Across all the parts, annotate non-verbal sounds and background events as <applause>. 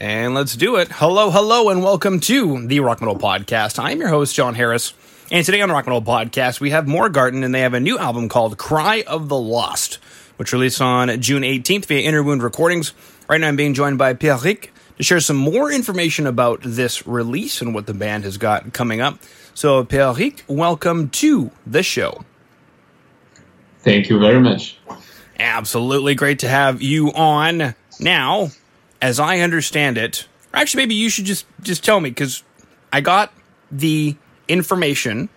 And let's do it. Hello, hello, and welcome to the Rock Metal Podcast. I'm your host, Jon Harris. And today on the Rock Metal Podcast, we have Morgarten, and they have a new album called Cry of the Lost, which released on June 18th via Inner Wound Recordings. Right now, I'm being joined by Pierric to share some more information about this release and what the band has got coming up. So, Pierric, welcome to the show. Thank you very much. Absolutely great to have you on. Now, as I understand it, or actually, maybe you should just just tell me because I got the information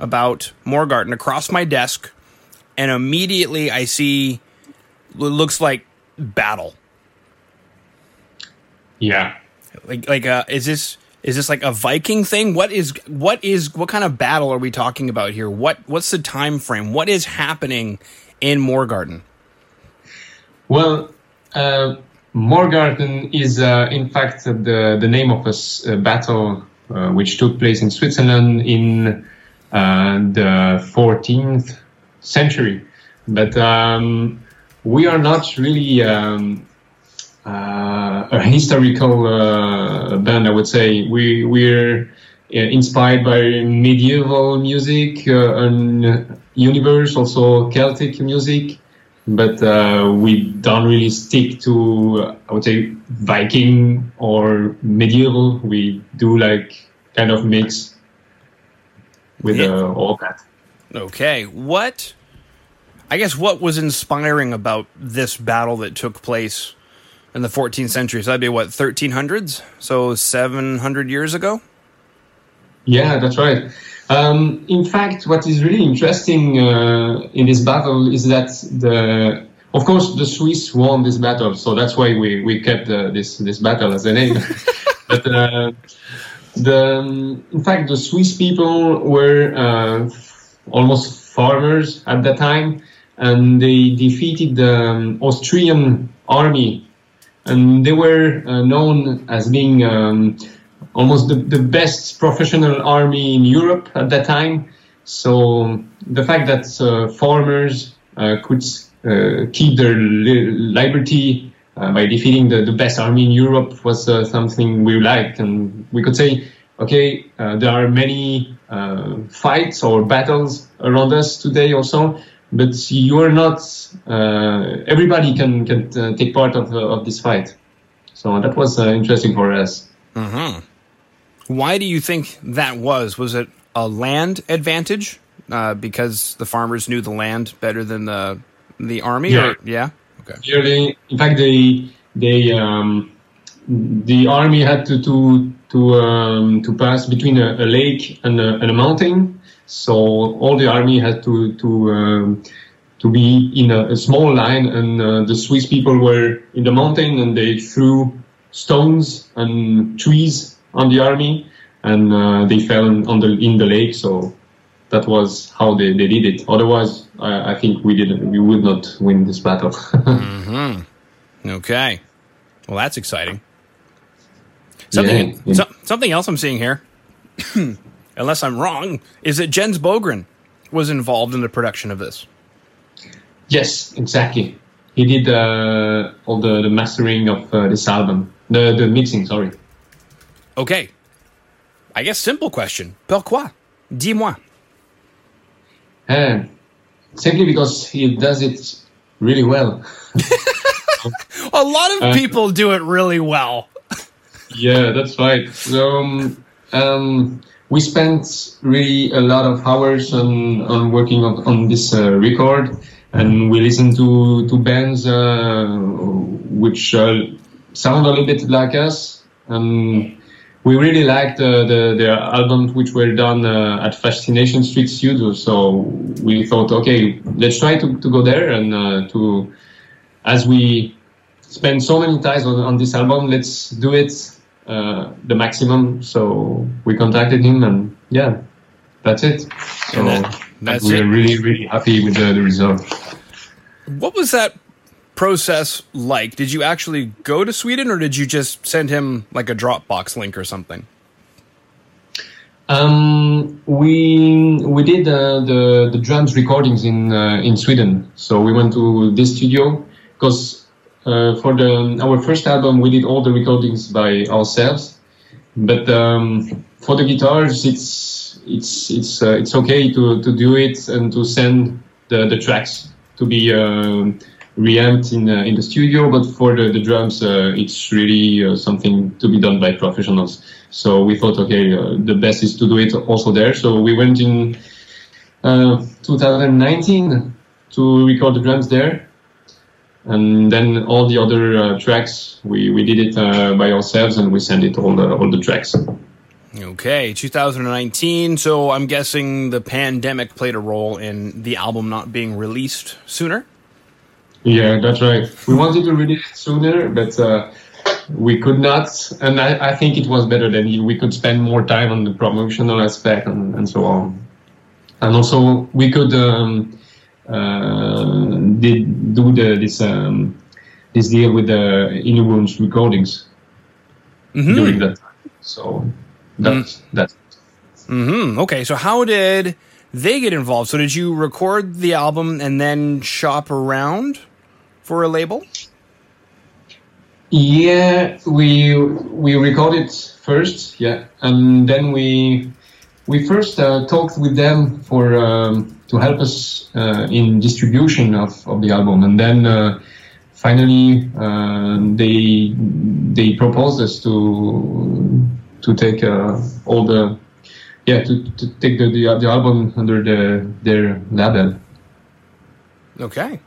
about Morgarten across my desk, and immediately I see it looks like battle. Yeah. Like like uh, is this is this like a Viking thing? What is what is what kind of battle are we talking about here? What what's the time frame? What is happening in Morgarten? Well, uh, Morgarten is uh, in fact the the name of a, battle uh, which took place in Switzerland in uh, the 14th century, but um, we are not really um, uh, a historical uh, band. I would say we we're uh, inspired by medieval music and universe, also Celtic music but uh, we don't really stick to uh, I would say Viking or medieval. We do like kind of mix with uh, all that. Okay, what? I guess what was inspiring about this battle that took place in the 14th century? So that'd be what 1300s, so 700 years ago. Yeah, that's right. Um, in fact, what is really interesting uh, in this battle is that the, of course, the Swiss won this battle, so that's why we, we kept uh, this this battle as a name. <laughs> but uh, the, um, in fact, the Swiss people were uh, almost farmers at that time, and they defeated the um, Austrian army, and they were uh, known as being um, almost the, the best professional army in Europe at that time. So the fact that uh, farmers uh, could uh, keep their li- liberty by defeating the, the best army in Europe was something we liked, and we could say, okay, uh, there are many uh, fights or battles around us today also. But you are not. Uh, everybody can can take part of of this fight, so that was interesting for us. Why do you think that was? Was it a land advantage uh, because the farmers knew the land better than the the army? Yeah. Or, yeah. Okay. clearly in fact they they um, the army had to to to um, to pass between a, a lake and a, and a mountain so all the army had to to um, to be in a, a small line and uh, the swiss people were in the mountain and they threw stones and trees on the army and uh, they fell in, on the in the lake so that was how they, they did it otherwise I, I think we didn't we would not win this battle <laughs> Okay. Well, that's exciting. Something Yeah, yeah. so- something else I'm seeing here, <clears throat> unless I'm wrong, is that Jens Bogren was involved in the production of this. Yes, exactly. He did uh, all the, the mastering of uh, this album, the the mixing. Sorry. Okay. I guess simple question. Pourquoi? Dis-moi. Uh, simply because he does it really well. <laughs> A lot of Uh, people do it really well. Yeah, that's right. So um, um, we spent really a lot of hours on, on working on, on this uh, record, and we listened to to bands uh, which uh, sound a little bit like us, and we really liked uh, the the albums which were done uh, at Fascination Street Studio. So we thought, okay, let's try to, to go there and uh, to as we spend so many times on, on this album, let's do it uh, the maximum. So we contacted him, and yeah, that's it. So that- that's we're it. really, really happy with the, the result. What was that process like? Did you actually go to Sweden or did you just send him like a Dropbox link or something? Um, we we did uh, the the drums recordings in uh, in Sweden. So we went to this studio because uh, for the our first album, we did all the recordings by ourselves. But um, for the guitars, it's it's it's uh, it's okay to, to do it and to send the, the tracks to be uh, reamped in uh, in the studio. But for the, the drums, uh, it's really uh, something to be done by professionals. So we thought, okay, uh, the best is to do it also there. So we went in 2019 to record the drums there and then all the other uh, tracks we, we did it uh, by ourselves and we sent it all the all the tracks okay 2019 so i'm guessing the pandemic played a role in the album not being released sooner yeah that's right we wanted to release it sooner but uh, we could not and I, I, think it was better that we could spend more time on the promotional aspect and, and so on and also we could um, uh, did do the, this um, this deal with the Inner Wounds recordings mm-hmm. during that time. So that's mm. that's. Mm-hmm. Okay, so how did they get involved? So did you record the album and then shop around for a label? Yeah, we we recorded first, yeah, and then we we first uh, talked with them for um, to help us uh, in distribution of, of the album, and then uh, finally uh, they they proposed us to to take uh, all the yeah to, to take the, the, the album under the their label. Okay,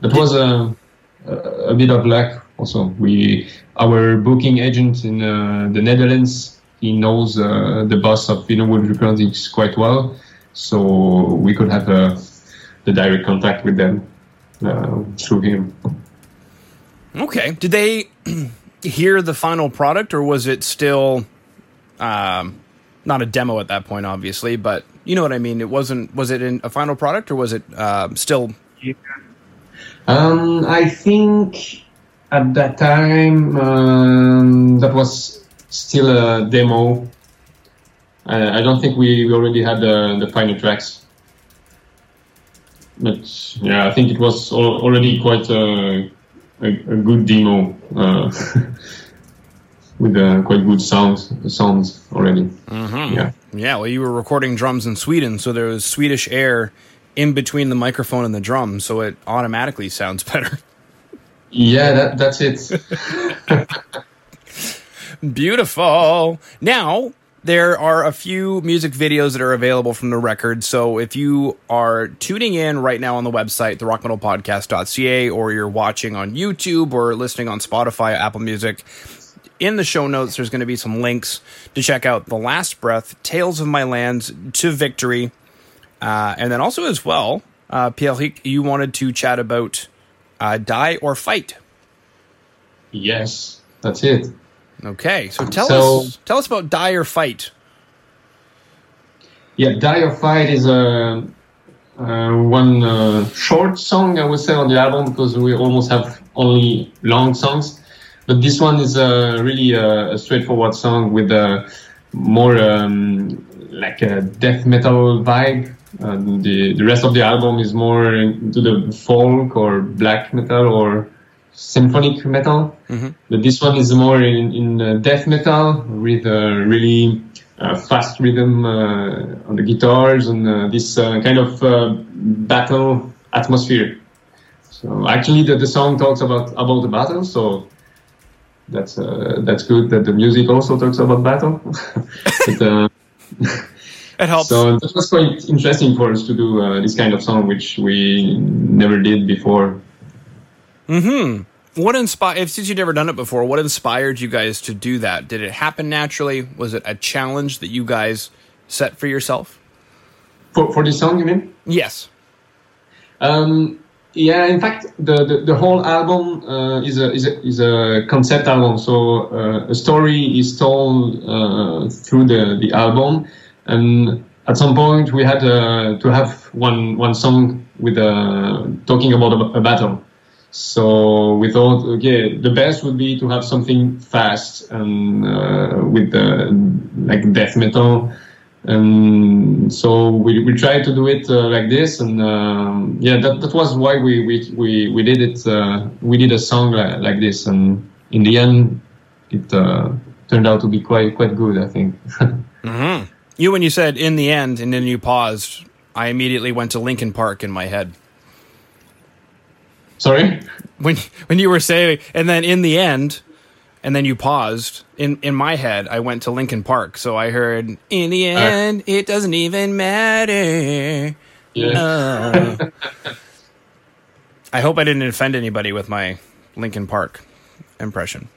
that was a a bit of luck. Also, we our booking agent in uh, the Netherlands he knows uh, the boss of Inner Wound Recordings quite well, so we could have uh, the direct contact with them uh, through him. Okay. Did they <clears throat> hear the final product, or was it still um, not a demo at that point? Obviously, but you know what I mean. It wasn't. Was it in a final product, or was it uh, still? Yeah. Um, I think at that time um, that was still a demo. I, I don't think we, we already had the, the final tracks. But yeah, I think it was already quite a, a, a good demo uh, <laughs> with uh, quite good sounds sounds already. Mm-hmm. Yeah, yeah. Well, you were recording drums in Sweden, so there was Swedish air in between the microphone and the drum, so it automatically sounds <laughs> better. Yeah, that, that's it. <laughs> Beautiful. Now, there are a few music videos that are available from the record. So if you are tuning in right now on the website, therockmetalpodcast.ca, or you're watching on YouTube or listening on Spotify, Apple Music, in the show notes, there's going to be some links to check out The Last Breath, Tales of My Lands to Victory. Uh, and then also, as well, uh, Pierre, you wanted to chat about uh, Die or Fight. Yes, that's it. Okay, so tell so, us tell us about Die or Fight. Yeah, Die or Fight is a uh, one uh, short song I would say on the album because we almost have only long songs, but this one is uh, really a, a, straightforward song with a more um, like a death metal vibe. And the the rest of the album is more into the folk or black metal or symphonic metal. Mm-hmm. But this one is more in, in uh, death metal with a really uh, fast rhythm uh, on the guitars and uh, this uh, kind of uh, battle atmosphere. So actually, the, the song talks about about the battle. So that's that's good that the music also talks about battle. <laughs> but, <laughs> it helps. So that was quite interesting for us to do this kind of song, which we never did before. Hmm. What inspired? If since you'd never done it before, what inspired you guys to do that? Did it happen naturally? Was it a challenge that you guys set for yourself? For for this song, you mean? Yes. Um, yeah, in fact, the, the, the whole album uh, is a is a is a concept album. So uh, a story is told uh, through the the album, and at some point we had uh, to have one one song with uh, talking about a, a battle. So we thought, okay, the best would be to have something fast and uh, with the like death metal, and so we, we tried to do it uh, like this and um, yeah that, that was why we we, we, we did it uh, we did a song like, like this and in the end it uh, turned out to be quite quite good i think <laughs> mm-hmm. You when you said in the end and then you paused i immediately went to linkin park in my head sorry when when you were saying and then in the end and then you paused. In in my head, I went to Linkin Park, so I heard, "In the end, uh, it doesn't even matter." Yeah. Uh. I hope I didn't offend anybody with my Linkin Park impression,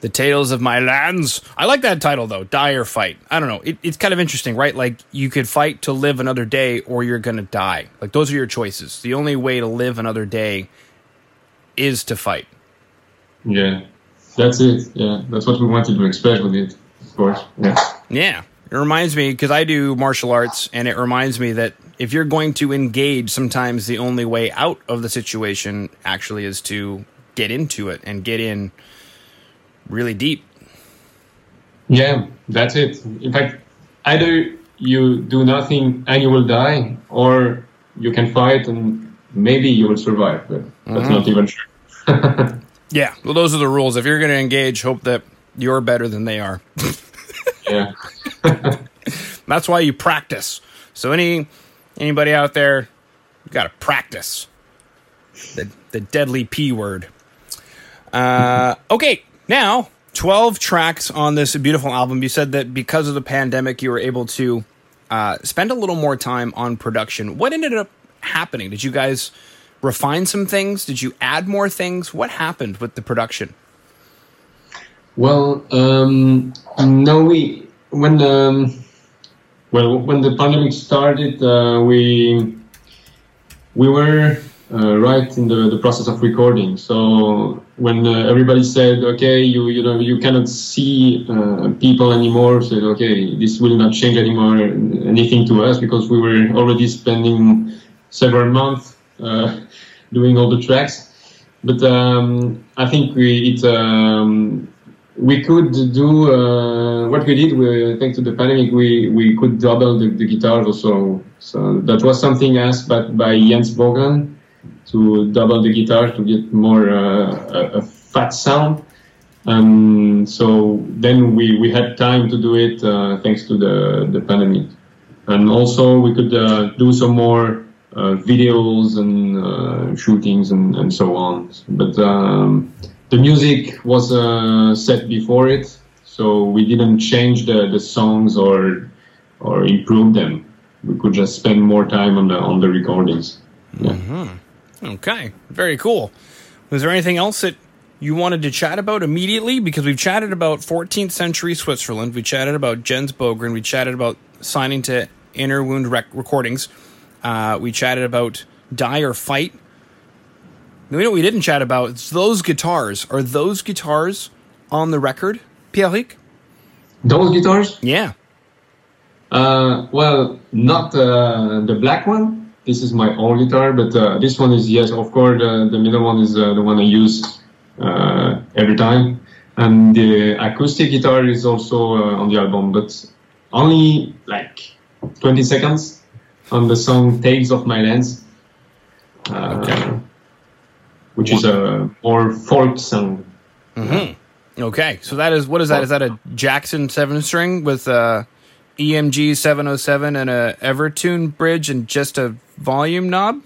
the tales of my lands. I like that title though. Dire fight. I don't know. It, it's kind of interesting, right? Like you could fight to live another day, or you're gonna die. Like those are your choices. The only way to live another day is to fight. Yeah, that's it. Yeah, that's what we wanted to express with it, of course. Yeah. Yeah. It reminds me because I do martial arts, and it reminds me that if you're going to engage, sometimes the only way out of the situation actually is to get into it and get in really deep. Yeah, that's it. In fact, either you do nothing and you will die, or you can fight and maybe you will survive, but that's mm-hmm. not even sure. <laughs> Yeah, well, those are the rules. If you're going to engage, hope that you're better than they are. <laughs> yeah, <laughs> that's why you practice. So any anybody out there, you got to practice the the deadly p word. Uh, okay, now twelve tracks on this beautiful album. You said that because of the pandemic, you were able to uh, spend a little more time on production. What ended up happening? Did you guys? refine some things? Did you add more things? What happened with the production? Well, um, no, we when um, well when the pandemic started, uh, we we were uh, right in the, the process of recording. So when uh, everybody said, "Okay, you you know you cannot see uh, people anymore," said, "Okay, this will not change anymore anything to us because we were already spending several months uh, <laughs> doing all the tracks. But um, I think we it um, we could do uh, what we did. We, thanks to the pandemic, we, we could double the, the guitars also. So that was something asked by, by Jens Bogren to double the guitar to get more uh, a, a, fat sound. Um, so then we, we had time to do it uh, thanks to the, the pandemic. And also we could uh, do some more uh, videos and uh, shootings and, and so on. But um, the music was uh, set before it, so we didn't change the, the songs or or improve them. We could just spend more time on the on the recordings. Yeah. Mm-hmm. Okay, very cool. Was there anything else that you wanted to chat about immediately? Because we've chatted about 14th century Switzerland, we chatted about Jens Bogren, we chatted about signing to Inner Wound Rec- Recordings. Uh, we chatted about Die or Fight. You know we didn't chat about? It's those guitars. Are those guitars on the record, Pierric? Those guitars? Yeah. Uh, well, not uh, the black one. This is my old guitar, but uh, this one is yes, of course. the middle one is uh, the one I use uh, every time, and the acoustic guitar is also uh, on the album, but only like 20 seconds on the song "Tales of My Lands," uh, okay. which is a more folk song. Mm-hmm. Okay, so that is what is that? Is that a Jackson seven string with a EMG seven oh seven and a Evertune bridge and just a volume knob?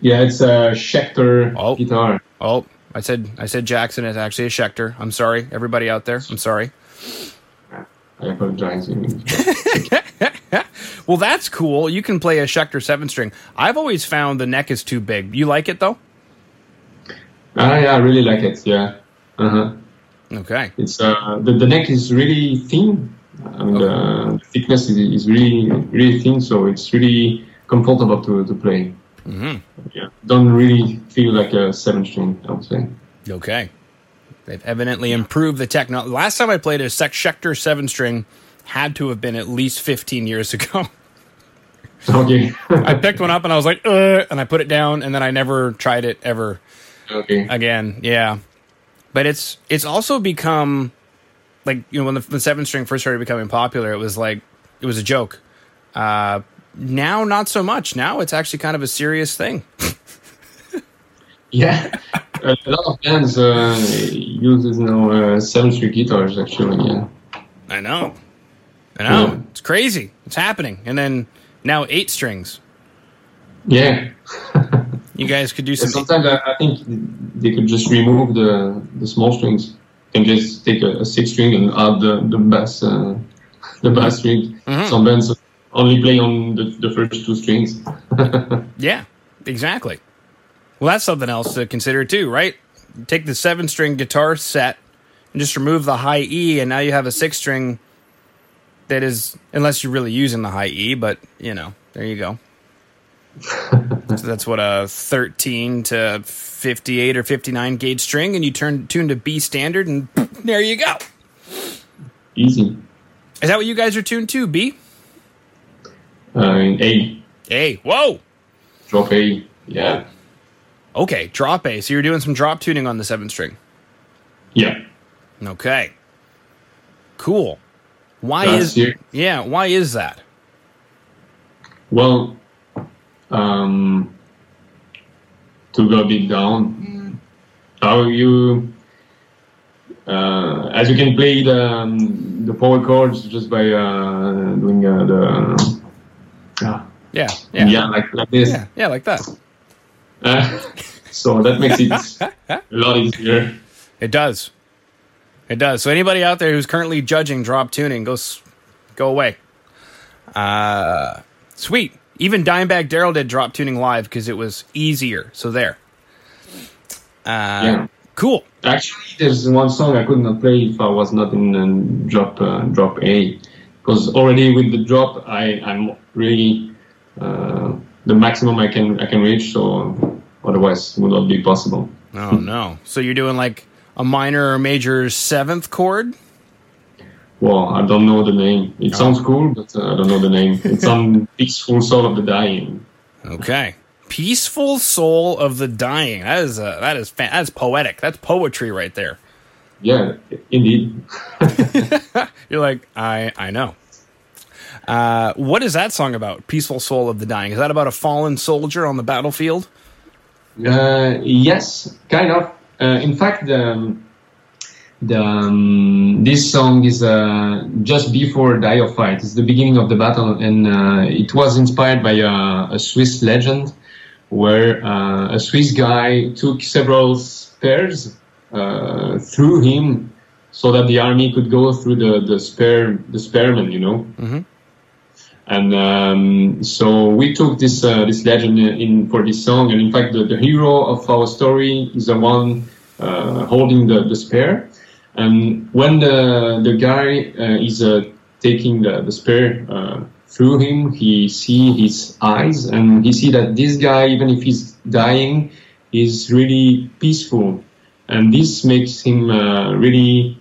Yeah, it's a Schecter oh. guitar. Oh, I said I said Jackson is actually a Schecter. I'm sorry, everybody out there. I'm sorry. I apologize. <laughs> well, that's cool. You can play a Schecter seven string. I've always found the neck is too big. You like it though? Ah, uh, yeah, I really like it. Yeah. Uh huh. Okay. It's uh the, the neck is really thin. and okay. uh, the thickness is, is really really thin, so it's really comfortable to to play. Mm-hmm. Yeah. Don't really feel like a seven string. I would say. Okay. They've evidently improved the technology. Last time I played a Schecter seven string had to have been at least 15 years ago. <laughs> Okay. I picked one up and I was like, and I put it down, and then I never tried it ever okay. again. Yeah, but it's it's also become like you know when the, the seven string first started becoming popular, it was like it was a joke. Uh, now, not so much. Now it's actually kind of a serious thing. yeah, a lot of bands uh, uses now uh, seven string guitars. Actually, yeah. I know. I know. Yeah. It's crazy. It's happening. And then now eight strings. Yeah. you guys could do some. Sometimes I, I, think they could just remove the the small strings and just take a, a six string and add the the bass uh, the bass string. Mm-hmm. Some bands only play on the, the first two strings. <laughs> yeah, exactly. Well, that's something else to consider too, right? Take the seven string guitar set and just remove the high E, and now you have a six string that is, unless you're really using the high E, but you know, there you go. so that's what a 13 to 58 or 59 gauge string, and you turn tune to B standard, and <laughs> there you go. Easy. Is that what you guys are tuned to? B. Uh, A. A. Whoa. Drop A. Yeah. Okay, drop A. So you're doing some drop tuning on the seven string. Yeah. Okay. Cool. Why That's is yeah? Why is that? Well, um, to go deep down, how you uh, as you can play the um, the power chords just by uh, doing uh, the yeah yeah yeah like like this yeah, yeah like that. Uh, <laughs> so that makes it a lot easier. It does. It does. So anybody out there who's currently judging drop tuning, go go away. Uh, sweet. Even Dimebag Darrell did drop tuning live because it was easier. So there. Uh, yeah. Cool. Actually, there's one song I could not play if I was not in um, drop uh, drop A, because already with the drop I I'm really uh, the maximum I can I can reach. So otherwise, it would not be possible. Oh no! <laughs> So you're doing like a minor or major seventh chord? Well, I don't know the name. It oh. sounds cool, but uh, I don't know the name. It's on <laughs> Peaceful Soul of the Dying. Okay. Peaceful Soul of the Dying. That is uh, that is fan- that's poetic. That's poetry right there. Yeah, indeed. <laughs> You're like, I I know. Uh, what is that song about? Peaceful Soul of the Dying. Is that about a fallen soldier on the battlefield? Uh, yes, kind of. Uh, in fact, the, the um, this song is uh, just before Die or Fight. It's the beginning of the battle, and uh, it was inspired by a, a Swiss legend where uh, a Swiss guy took several spears uh, through him so that the army could go through the the spear the spearmen, you know. Mm-hmm. And um, so we took this uh, this legend in for this song, and in fact, the, the hero of our story is the one uh, holding the, the spear. And when the the guy uh, is uh, taking the, the spear uh, through him, he see his eyes, and he see that this guy, even if he's dying, is really peaceful, and this makes him uh, really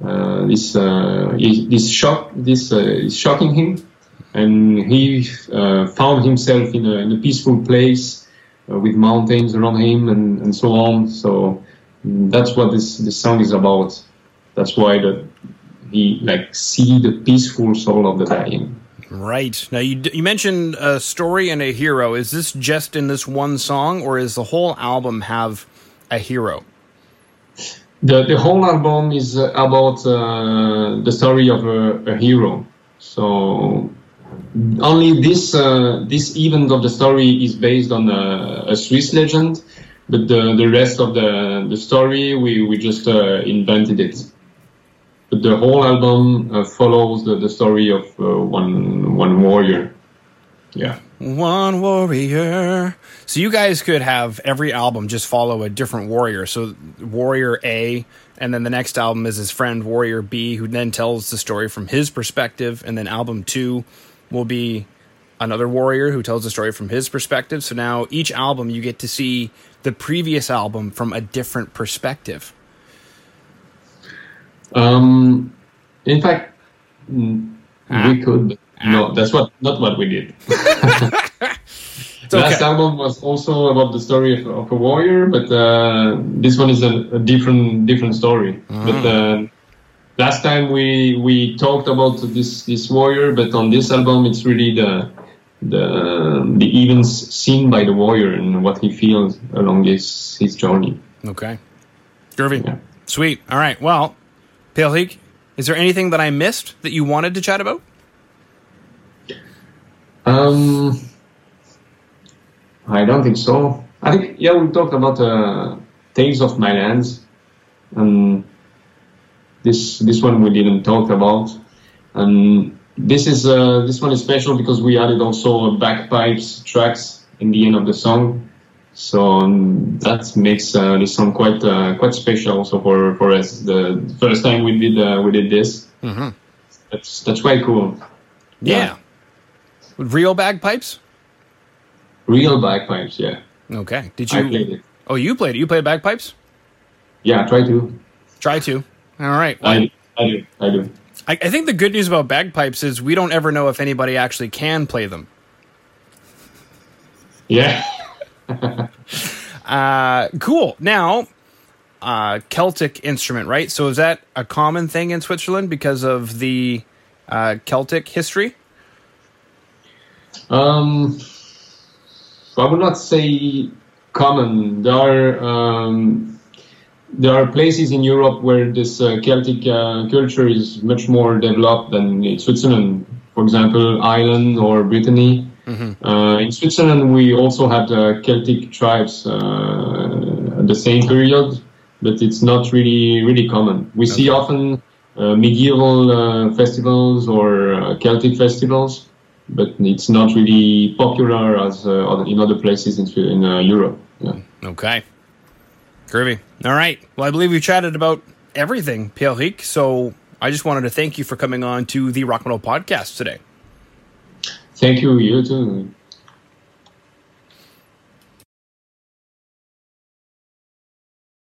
this this shock this is shocking him and he uh, found himself in a, in a peaceful place uh, with mountains around him and, and so on. So mm, that's what this this song is about. That's why that he like see the peaceful soul of the dying. Right now, you you mentioned a story and a hero. Is this just in this one song, or is the whole album have a hero? The the whole album is about uh, the story of a, a hero. So only this uh, this event of the story is based on a, a, Swiss legend, but the, the rest of the the story we we just uh, invented it. But the whole album uh, follows the, the story of uh, one one warrior. Yeah. One warrior. So you guys could have every album just follow a different warrior. So warrior A, and then the next album is his friend warrior B, who then tells the story from his perspective, and then album two will be another warrior who tells the story from his perspective. So now each album you get to see the previous album from a different perspective. Um, in fact, mm, ah. we could. Ah. No, that's what not what we did. <laughs> Last album was also about the story of, of a warrior, but uh, this one is a, a, different different story. Mm. But uh, last time we we talked about this this warrior, but on this album, it's really the the the events seen by the warrior and what he feels along his his journey. Okay, groovy, yeah. sweet. All right, well, Pierric, is there anything that I missed that you wanted to chat about? Um, I don't think so. I think yeah, we talked about uh, Tales of My Lands, and this this one we didn't talk about, and this is uh, this one is special because we added also bagpipes tracks in the end of the song, so um, that makes uh, this song quite uh, quite special also for for us. The first time we did uh, we did this, mm-hmm. that's that's quite cool. Yeah. yeah. Real bagpipes. Real bagpipes, yeah. Okay. Did you? I played it. Oh, you played it. You played bagpipes. Yeah, try to. Try to. All right. Well, I, I do. I do. I, I think the good news about bagpipes is we don't ever know if anybody actually can play them. Yeah. <laughs> uh, cool. Now, uh, Celtic instrument, right? So is that a common thing in Switzerland because of the uh, Celtic history? Um, I would not say common. There are um, there are places in Europe where this uh, Celtic uh, culture is much more developed than in Switzerland. For example, Ireland or Brittany. Mm-hmm. Uh, in Switzerland, we also had the Celtic tribes uh, at the same period, but it's not really really common. We okay. see often uh, medieval uh, festivals or Celtic festivals, but it's not really popular as uh, in other places in, in uh, Europe. Yeah. Okay. Groovy. All right. Well, I believe we chatted about everything, Hic. So I just wanted to thank you for coming on to the Rock Metal podcast today. Thank you. You too.